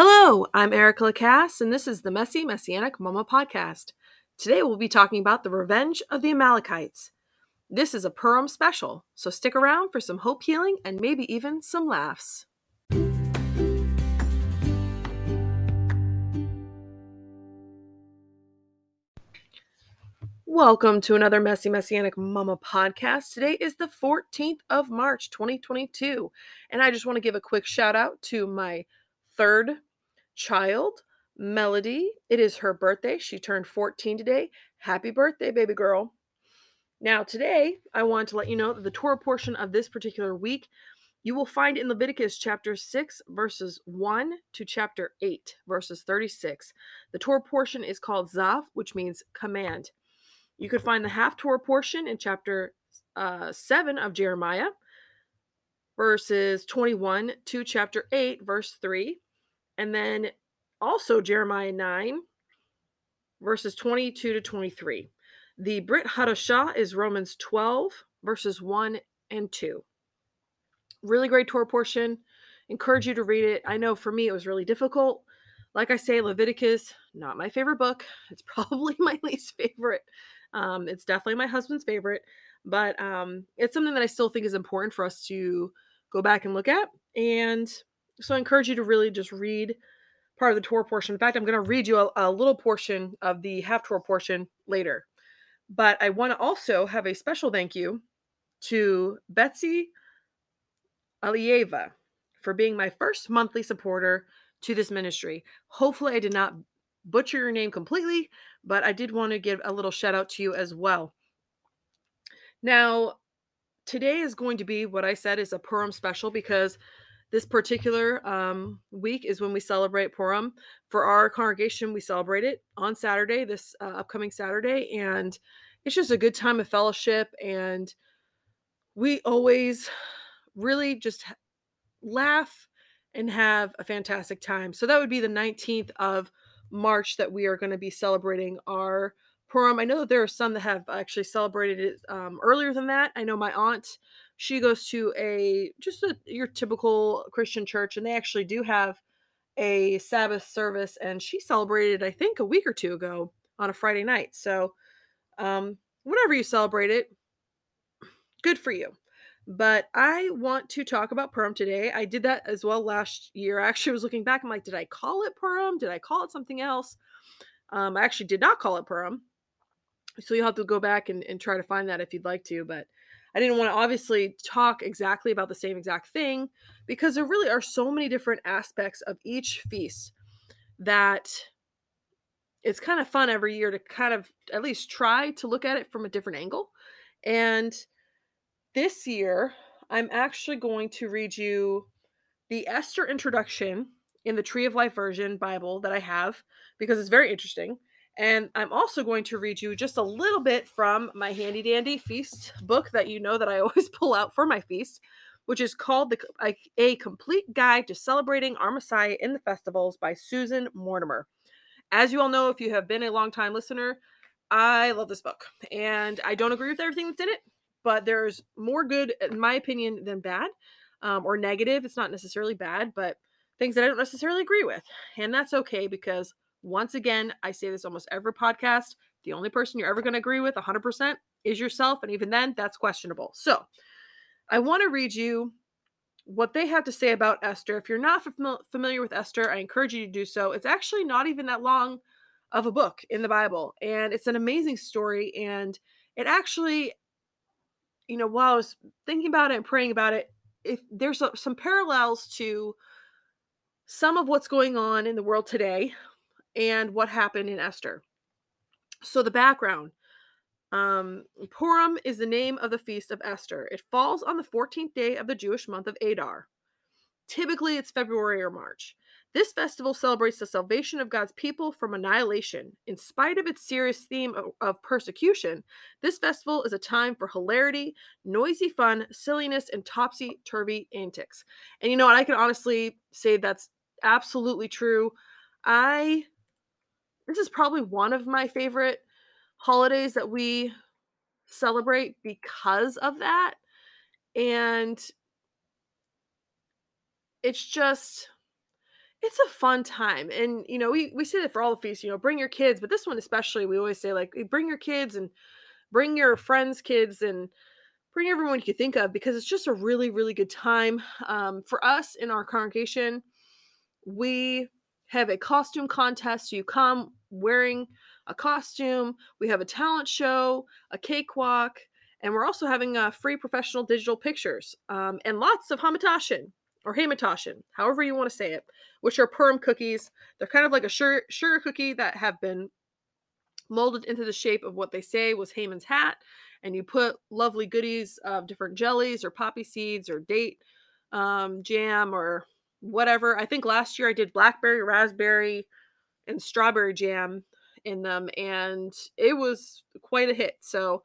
Hello, I'm Erica Lacasse, and this is the Messy Messianic Mama podcast. Today we'll be talking about the revenge of the Amalekites. This is a Purim special, so stick around for some hope healing and maybe even some laughs. Welcome to another Messy Messianic Mama podcast. Today is the 14th of March, 2022, and I just want to give a quick shout out to my third child, Melody. It is her birthday. She turned 14 today. Happy birthday, baby girl. Now, today, I want to let you know that the Torah portion of this particular week you will find in Leviticus chapter 6, verses 1 to chapter 8, verses 36. The Torah portion is called Tzav, which means command. You could find the Haftorah portion in chapter uh, 7 of Jeremiah, verses 21 to chapter 8, verse 3. And then also Jeremiah 9, verses 22 to 23. The Brit Hadashah is Romans 12, verses 1 and 2. Really great Torah portion. Encourage you to read it. I know for me it was really difficult. Like I say, Leviticus, not my favorite book. It's probably my least favorite. Um, it's definitely my husband's favorite, but um, it's something that I still think is important for us to go back and look at. And so I encourage you to really just read part of the Torah portion. In fact, I'm going to read you a, a little portion of the Haftorah portion later. But I want to also have a special thank you to Betsy Alieva for being my first monthly supporter to this ministry. Hopefully, I did not butcher your name completely, but I did want to give a little shout out to you as well. Now, today is going to be what I said is a Purim special because this particular um, week is when we celebrate Purim. For our congregation, we celebrate it on Saturday, this uh, upcoming Saturday, and it's just a good time of fellowship. And we always really just laugh and have a fantastic time. So that would be the 19th of March that we are going to be celebrating our Purim. I know that there are some that have actually celebrated it um, earlier than that. I know my aunt she goes to a just a, your typical Christian church, and they actually do have a Sabbath service, and she celebrated, I think, a week or two ago on a Friday night. So, um, whenever you celebrate it, good for you. But I want to talk about Purim today. I did that as well last year. I actually was looking back. I'm like, did I call it Purim? Did I call it something else? Um, I actually did not call it Purim. So you'll have to go back and, and try to find that if you'd like to. But I didn't want to obviously talk exactly about the same exact thing because there really are so many different aspects of each feast that it's kind of fun every year to kind of at least try to look at it from a different angle. And this year, I'm actually going to read you the Esther introduction in the Tree of Life version Bible that I have because it's very interesting. And I'm also going to read you just a little bit from my handy dandy feast book that you know that I always pull out for my feast, which is called the, a, Complete Guide to Celebrating Our Messiah in the Festivals by Susan Mortimer. As you all know, if you have been a long time listener, I love this book. And I don't agree with everything that's in it, but there's more good, in my opinion, than bad um, or negative. It's not necessarily bad, but things that I don't necessarily agree with. And that's okay because once again, I say this almost every podcast. The only person you're ever going to agree with 100% is yourself. And even then, that's questionable. So I want to read you what they have to say about Esther. If you're not familiar with Esther, I encourage you to do so. It's actually not even that long of a book in the Bible, and it's an amazing story. And it actually, you know, while I was thinking about it and praying about it, if there's some parallels to some of what's going on in the world today and what happened in Esther. So, the background um, Purim is the name of the feast of Esther. It falls on the 14th day of the Jewish month of Adar. Typically, it's February or March. This festival celebrates the salvation of God's people from annihilation. In spite of its serious theme of, of, persecution, this festival is a time for hilarity, noisy fun, silliness, and topsy turvy antics. And you know what? I can honestly say that's absolutely true. I this is probably one of my favorite holidays that we celebrate because of that. And it's just it's a fun time. And, you know, we, we say that for all the feasts, you know, bring your kids, but this one especially, we always say, like, bring your kids and bring your friends' kids and bring everyone you can think of because it's just a really, really good time. Um, for us in our congregation, we have a costume contest. You come wearing a costume, we have a talent show, a cakewalk, and we're also having uh, free professional digital pictures um, and lots of hamantaschen or hamantaschen, however you want to say it, which are Purim cookies. They're kind of like a sugar, sugar cookie that have been molded into the shape of what they say was Haman's hat. And you put lovely goodies of different jellies or poppy seeds or date um, jam or whatever. I think last year I did blackberry, raspberry, and strawberry jam in them, and it was quite a hit. So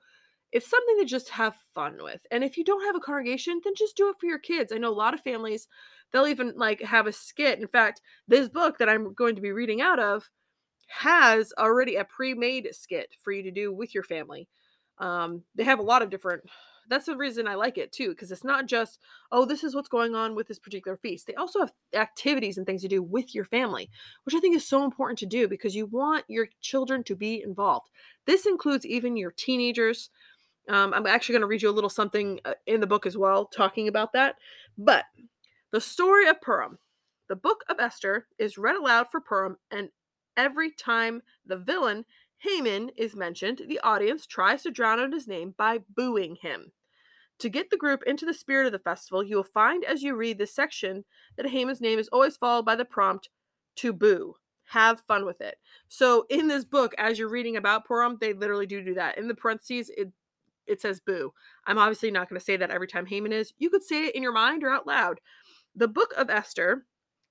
it's something to just have fun with. And if you don't have a congregation, then just do it for your kids. I know a lot of families, they'll even like have a skit. In fact, this book that I'm going to be reading out of has already a pre-made skit for you to do with your family. Um, they have a lot of different that's the reason I like it too, because it's not just, oh, this is what's going on with this particular feast. They also have activities and things to do with your family, which I think is so important to do because you want your children to be involved. This includes even your teenagers, um, I'm actually going to read you a little something uh, in the book as well, talking about that. But the story of Purim, the book of Esther, is read aloud for Purim, and every time the villain, Haman, is mentioned, the audience tries to drown out his name by booing him. To get the group into the spirit of the festival, you will find as you read this section that Haman's name is always followed by the prompt to boo. Have fun with it. So in this book, as you're reading about Purim, they literally do do that. In the parentheses, it it says boo. I'm obviously not going to say that every time Haman is. You could say it in your mind or out loud. The book of Esther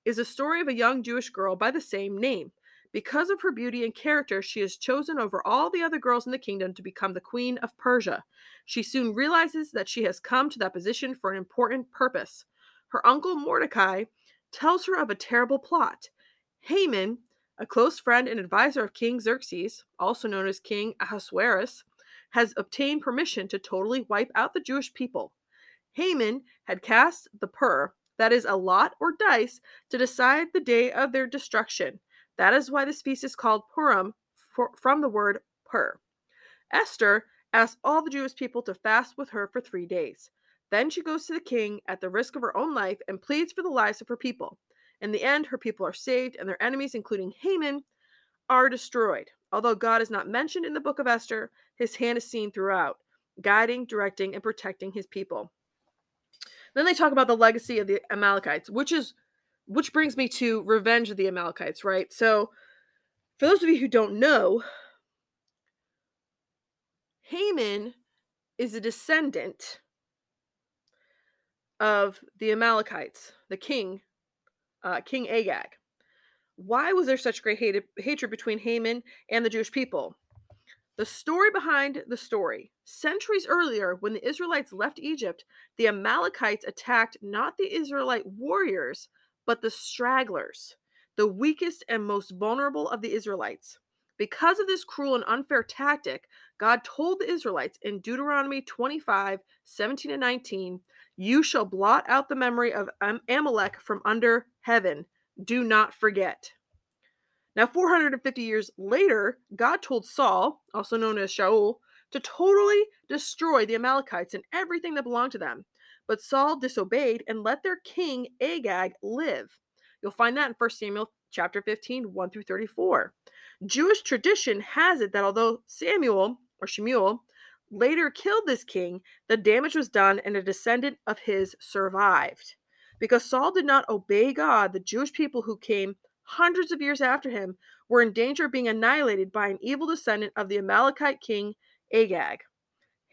is a story of a young Jewish girl by the same name. Because of her beauty and character, she is chosen over all the other girls in the kingdom to become the queen of Persia. She soon realizes that she has come to that position for an important purpose. Her uncle Mordecai tells her of a terrible plot. Haman, a close friend and advisor of King Xerxes, also known as King Ahasuerus, has obtained permission to totally wipe out the Jewish people. Haman had cast the pur, that is, a lot or dice, to decide the day of their destruction. That is why this feast is called Purim, for, from the word pur. Esther asks all the Jewish people to fast with her for three days. Then she goes to the king at the risk of her own life and pleads for the lives of her people. In the end, her people are saved, and their enemies, including Haman, are destroyed. Although God is not mentioned in the book of Esther, his hand is seen throughout, guiding, directing, and protecting his people. Then they talk about the legacy of the Amalekites, which is which brings me to revenge of the Amalekites, right? So for those of you who don't know, Haman is a descendant of the Amalekites, the king, uh, King Agag. Why was there such great hate- hatred between Haman and the Jewish people? The story behind the story. Centuries earlier, when the Israelites left Egypt, the Amalekites attacked not the Israelite warriors, but the stragglers, the weakest and most vulnerable of the Israelites. Because of this cruel and unfair tactic, God told the Israelites in Deuteronomy 25 17 and 19, You shall blot out the memory of Amalek from under heaven do not forget. Now, 450 years later, God told Saul, also known as Shaul, to totally destroy the Amalekites and everything that belonged to them. But Saul disobeyed and let their king Agag live. You'll find that in 1 Samuel chapter 15, 1 through 34. Jewish tradition has it that although Samuel or Shemuel later killed this king, the damage was done and a descendant of his survived. Because Saul did not obey God, the Jewish people who came hundreds of years after him were in danger of being annihilated by an evil descendant of the Amalekite king Agag.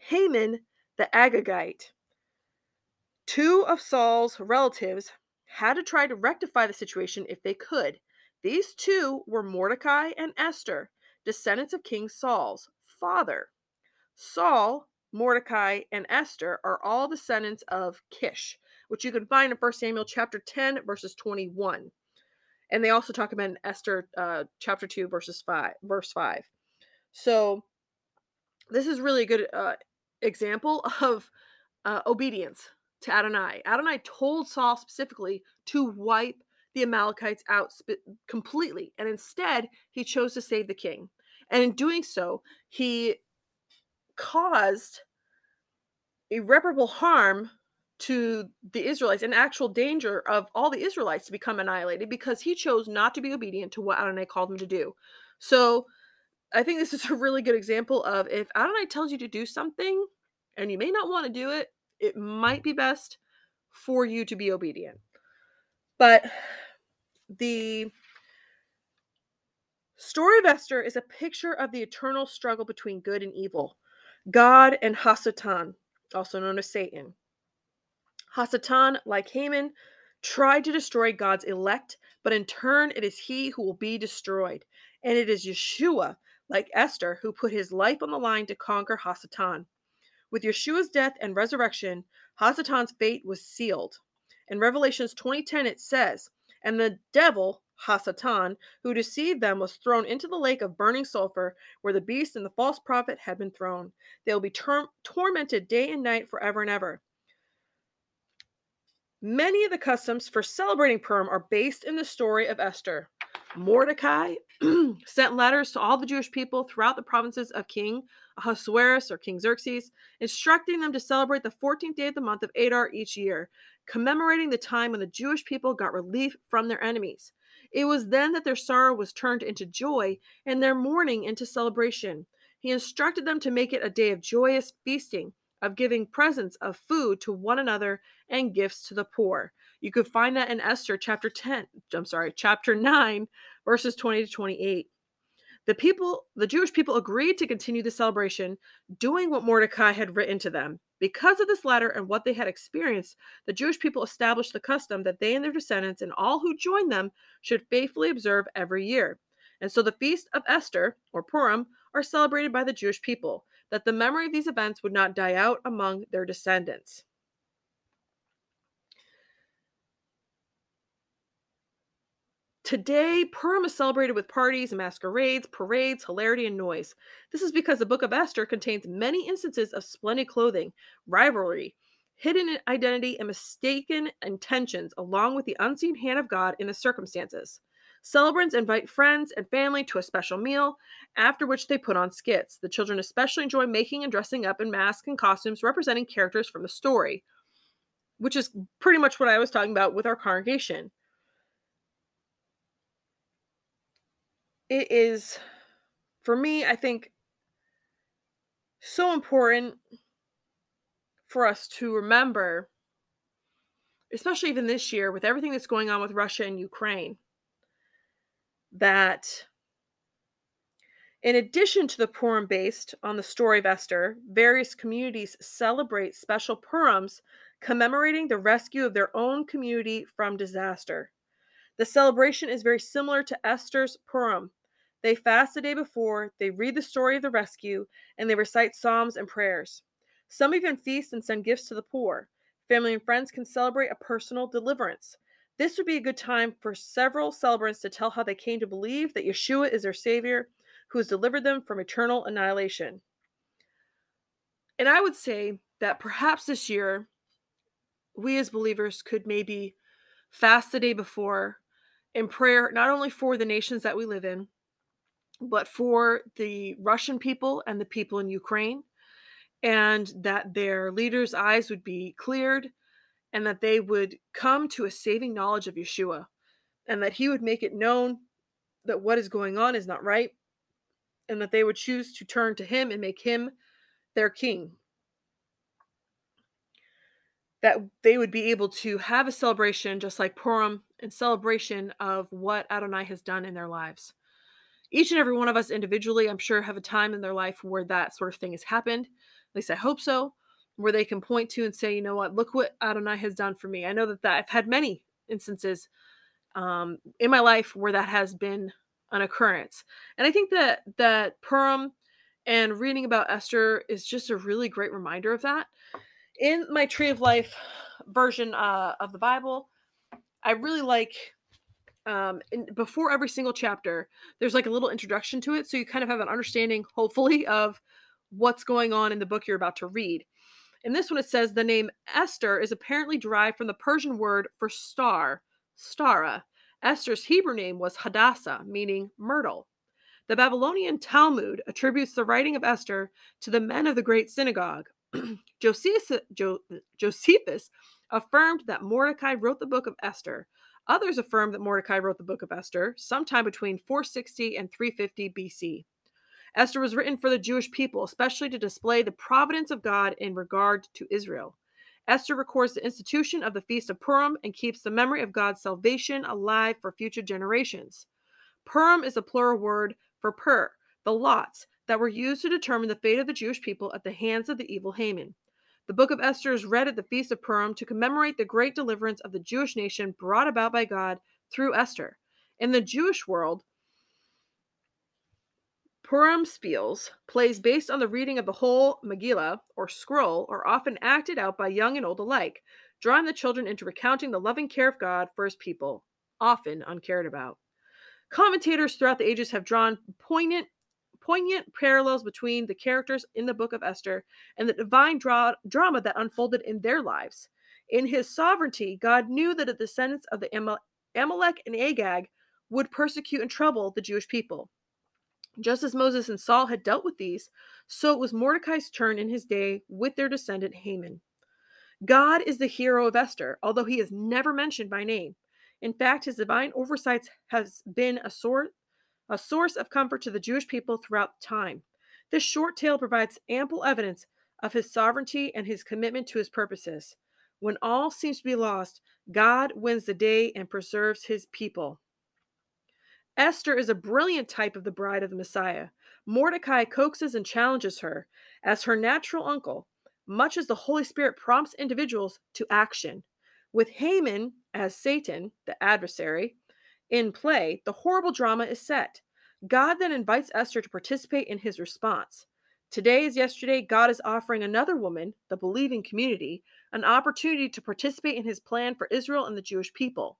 Haman the Agagite, two of Saul's relatives, had to try to rectify the situation if they could. These two were Mordecai and Esther, descendants of King Saul's father. Saul, Mordecai, and Esther are all descendants of Kish, which you can find in 1 Samuel chapter 10, verses 21. And they also talk about in Esther uh, chapter 2, verses 5, verse 5. So this is really a good uh, example of uh, obedience to Adonai. Adonai told Saul specifically to wipe the Amalekites out sp- completely. And instead, he chose to save the king. And in doing so, he caused irreparable harm to the Israelites and actual danger of all the Israelites to become annihilated because he chose not to be obedient to what Adonai called him to do. So I think this is a really good example of if Adonai tells you to do something and you may not want to do it, it might be best for you to be obedient. But the story of Esther is a picture of the eternal struggle between good and evil, God and Hasatan, also known as Satan. Hasatan, like Haman, tried to destroy God's elect, but in turn it is he who will be destroyed. And it is Yeshua, like Esther, who put his life on the line to conquer Hasatan. With Yeshua's death and resurrection, Hasatan's fate was sealed. In Revelations 20:10 it says, "And the devil, Hasatan, who deceived them was thrown into the lake of burning sulfur where the beast and the false prophet had been thrown. They will be tor- tormented day and night forever and ever." Many of the customs for celebrating Purim are based in the story of Esther. Mordecai sent letters to all the Jewish people throughout the provinces of King Ahasuerus or King Xerxes, instructing them to celebrate the 14th day of the month of Adar each year, commemorating the time when the Jewish people got relief from their enemies. It was then that their sorrow was turned into joy and their mourning into celebration. He instructed them to make it a day of joyous feasting, of giving presents of food to one another and gifts to the poor. You could find that in Esther chapter 10, I'm sorry, chapter 9, verses 20 to 28. The people, the Jewish people agreed to continue the celebration, doing what Mordecai had written to them. Because of this letter and what they had experienced, the Jewish people established the custom that they and their descendants and all who joined them should faithfully observe every year. And so the feast of Esther, or Purim, are celebrated by the Jewish people that the memory of these events would not die out among their descendants. Today, Purim is celebrated with parties, and masquerades, parades, hilarity, and noise. This is because the book of Esther contains many instances of splendid clothing, rivalry, hidden identity, and mistaken intentions, along with the unseen hand of God in the circumstances. Celebrants invite friends and family to a special meal, after which they put on skits. The children especially enjoy making and dressing up in masks and costumes representing characters from the story, which is pretty much what I was talking about with our congregation. It is, for me, I think, so important for us to remember, especially even this year with everything that's going on with Russia and Ukraine that in addition to the Purim based on the story of Esther, various communities celebrate special Purims commemorating the rescue of their own community from disaster. The celebration is very similar to Esther's Purim. They fast the day before, they read the story of the rescue, and they recite psalms and prayers. Some even feast and send gifts to the poor. Family and friends can celebrate a personal deliverance. This would be a good time for several celebrants to tell how they came to believe that Yeshua is their Savior who has delivered them from eternal annihilation. And I would say that perhaps this year, we as believers could maybe fast the day before in prayer, not only for the nations that we live in, but for the Russian people and the people in Ukraine, and that their leaders' eyes would be cleared and that they would come to a saving knowledge of Yeshua and that he would make it known that what is going on is not right and that they would choose to turn to him and make him their king. That they would be able to have a celebration just like Purim and celebration of what Adonai has done in their lives. Each and every one of us individually, I'm sure, have a time in their life where that sort of thing has happened. At least I hope so where they can point to and say, you know what, look what Adonai has done for me. I know that, that I've had many instances um, in my life where that has been an occurrence. And I think that that Purim and reading about Esther is just a really great reminder of that. In my Tree of Life version uh, of the Bible, I really like um in, before every single chapter there's like a little introduction to it so you kind of have an understanding hopefully of what's going on in the book you're about to read in this one, it says the name Esther is apparently derived from the Persian word for star, stara, Esther's Hebrew name was Hadassah, meaning myrtle. The Babylonian Talmud attributes the writing of Esther to the men of the great synagogue. Josephus, jo- Josephus affirmed that Mordecai wrote the book of Esther. Others affirm that Mordecai wrote the book of Esther sometime between 460 and 350 BC. Esther was written for the Jewish people, especially to display the providence of God in regard to Israel. Esther records the institution of the Feast of Purim and keeps the memory of God's salvation alive for future generations. Purim is a plural word for Pur, the lots that were used to determine the fate of the Jewish people at the hands of the evil Haman. The book of Esther is read at the Feast of Purim to commemorate the great deliverance of the Jewish nation brought about by God through Esther. In the Jewish world, Purim spiels, plays based on the reading of the whole Megillah or scroll, are often acted out by young and old alike, drawing the children into recounting the loving care of God for his people, often uncared about. Commentators throughout the ages have drawn poignant poignant parallels between the characters in the book of Esther and the divine dra- drama that unfolded in their lives. In his sovereignty, God knew that the descendants of the Amalek and Agag would persecute and trouble the Jewish people. Just as Moses and Saul had dealt with these, so it was Mordecai's turn in his day with their descendant Haman. God is the hero of Esther, although he is never mentioned by name. In fact, his divine oversight has been a source, a source of comfort to the Jewish people throughout time. This short tale provides ample evidence of his sovereignty and his commitment to his purposes. When all seems to be lost, God wins the day and preserves his people. Esther is a brilliant type of the bride of the Messiah. Mordecai coaxes and challenges her as her natural uncle, much as the Holy Spirit prompts individuals to action. With Haman as Satan, the adversary, in play, the horrible drama is set. God then invites Esther to participate in his response. Today, as yesterday, God is offering another woman, the believing community, an opportunity to participate in his plan for Israel and the Jewish people.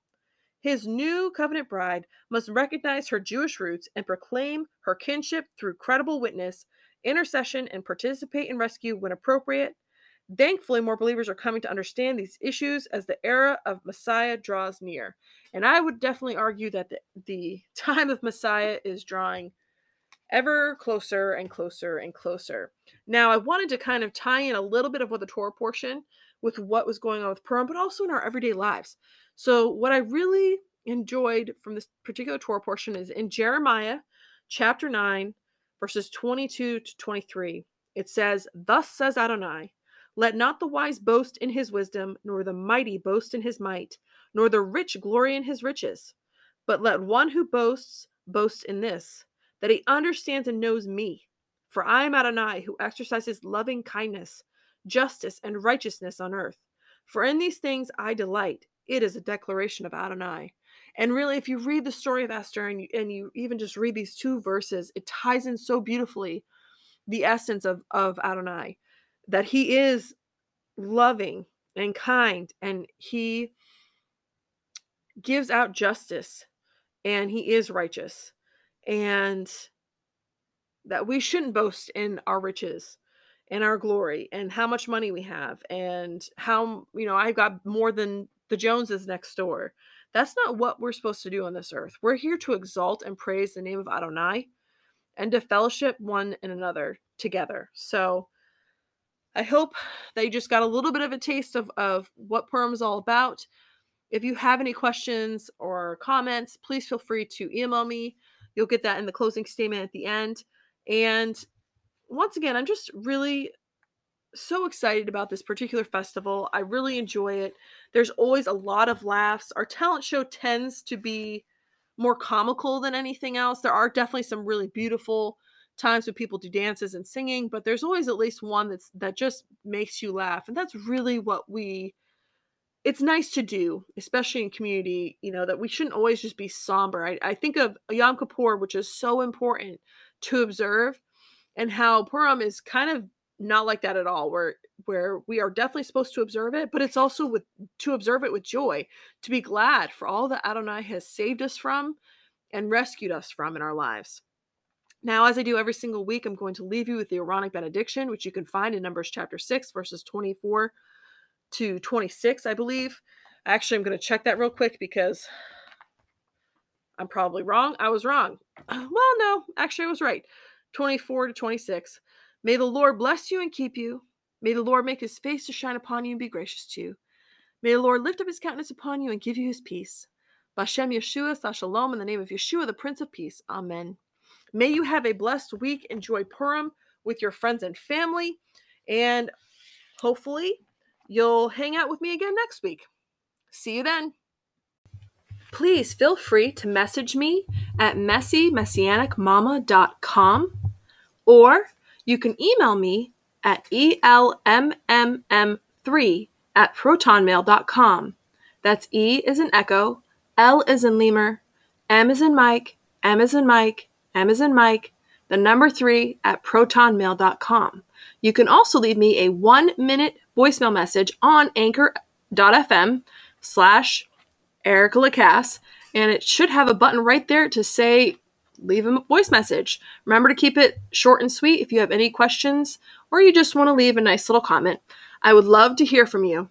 His new covenant bride must recognize her Jewish roots and proclaim her kinship through credible witness, intercession, and participate in rescue when appropriate, Thankfully, more believers are coming to understand these issues as the era of Messiah draws near. And I would definitely argue that the, the time of Messiah is drawing ever closer and closer and closer. Now, I wanted to kind of tie in a little bit of what the Torah portion with what was going on with Purim, but also in our everyday lives. So, what I really enjoyed from this particular Torah portion is in Jeremiah chapter 9, verses 22 to 23. It says, Thus says Adonai, let not the wise boast in his wisdom, nor the mighty boast in his might, nor the rich glory in his riches. But let one who boasts boast in this, that he understands and knows me. For I am Adonai, who exercises loving kindness, justice, and righteousness on earth. For in these things I delight. It is a declaration of Adonai. And really, if you read the story of Esther and you, and you even just read these two verses, it ties in so beautifully the essence of, of Adonai that he is loving and kind and he gives out justice and he is righteous and that we shouldn't boast in our riches and our glory and how much money we have and how you know I've got more than the Joneses next door. That's not what we're supposed to do on this earth. We're here to exalt and praise the name of Adonai and to fellowship one and another together. So I hope that you just got a little bit of a taste of, of what Purim is all about. If you have any questions or comments, please feel free to email me. You'll get that in the closing statement at the end. And once again, I'm just really so excited about this particular festival. I really enjoy it. There's always a lot of laughs. Our talent show tends to be more comical than anything else. There are definitely some really beautiful times when people do dances and singing, but there's always at least one that's that just makes you laugh. And that's really what we it's nice to do, especially in community, you know, that we shouldn't always just be somber. I, I think of Yom Kippur, which is so important to observe, and how Purim is kind of not like that at all, where where we are definitely supposed to observe it, but it's also with to observe it with joy, to be glad for all that Adonai has saved us from and rescued us from in our lives. Now, as I do every single week, I'm going to leave you with the Aaronic benediction, which you can find in Numbers chapter 6, verses 24 to 26, I believe. Actually, I'm going to check that real quick because I'm probably wrong. I was wrong. Well, no, actually, I was right. 24 to 26. May the Lord bless you and keep you. May the Lord make his face to shine upon you and be gracious to you. May the Lord lift up his countenance upon you and give you his peace. Bashem Yeshua, Shalom, in the name of Yeshua, the Prince of Peace. Amen. May you have a blessed week. Enjoy Purim with your friends and family. And hopefully, you'll hang out with me again next week. See you then. Please feel free to message me at messymessianicmama.com or you can email me at elmmm3 at protonmail.com. That's E is in Echo, L is in Lemur, M is in Mike, M is in Mike, Is Mike, the number 3 at protonmail.com. You can also leave me a one minute voicemail message on anchor.fm slash Erica Lacasse, and it should have a button right there to say leave a voice message. Remember to keep it short and sweet if you have any questions or you just want to leave a nice little comment. I would love to hear from you.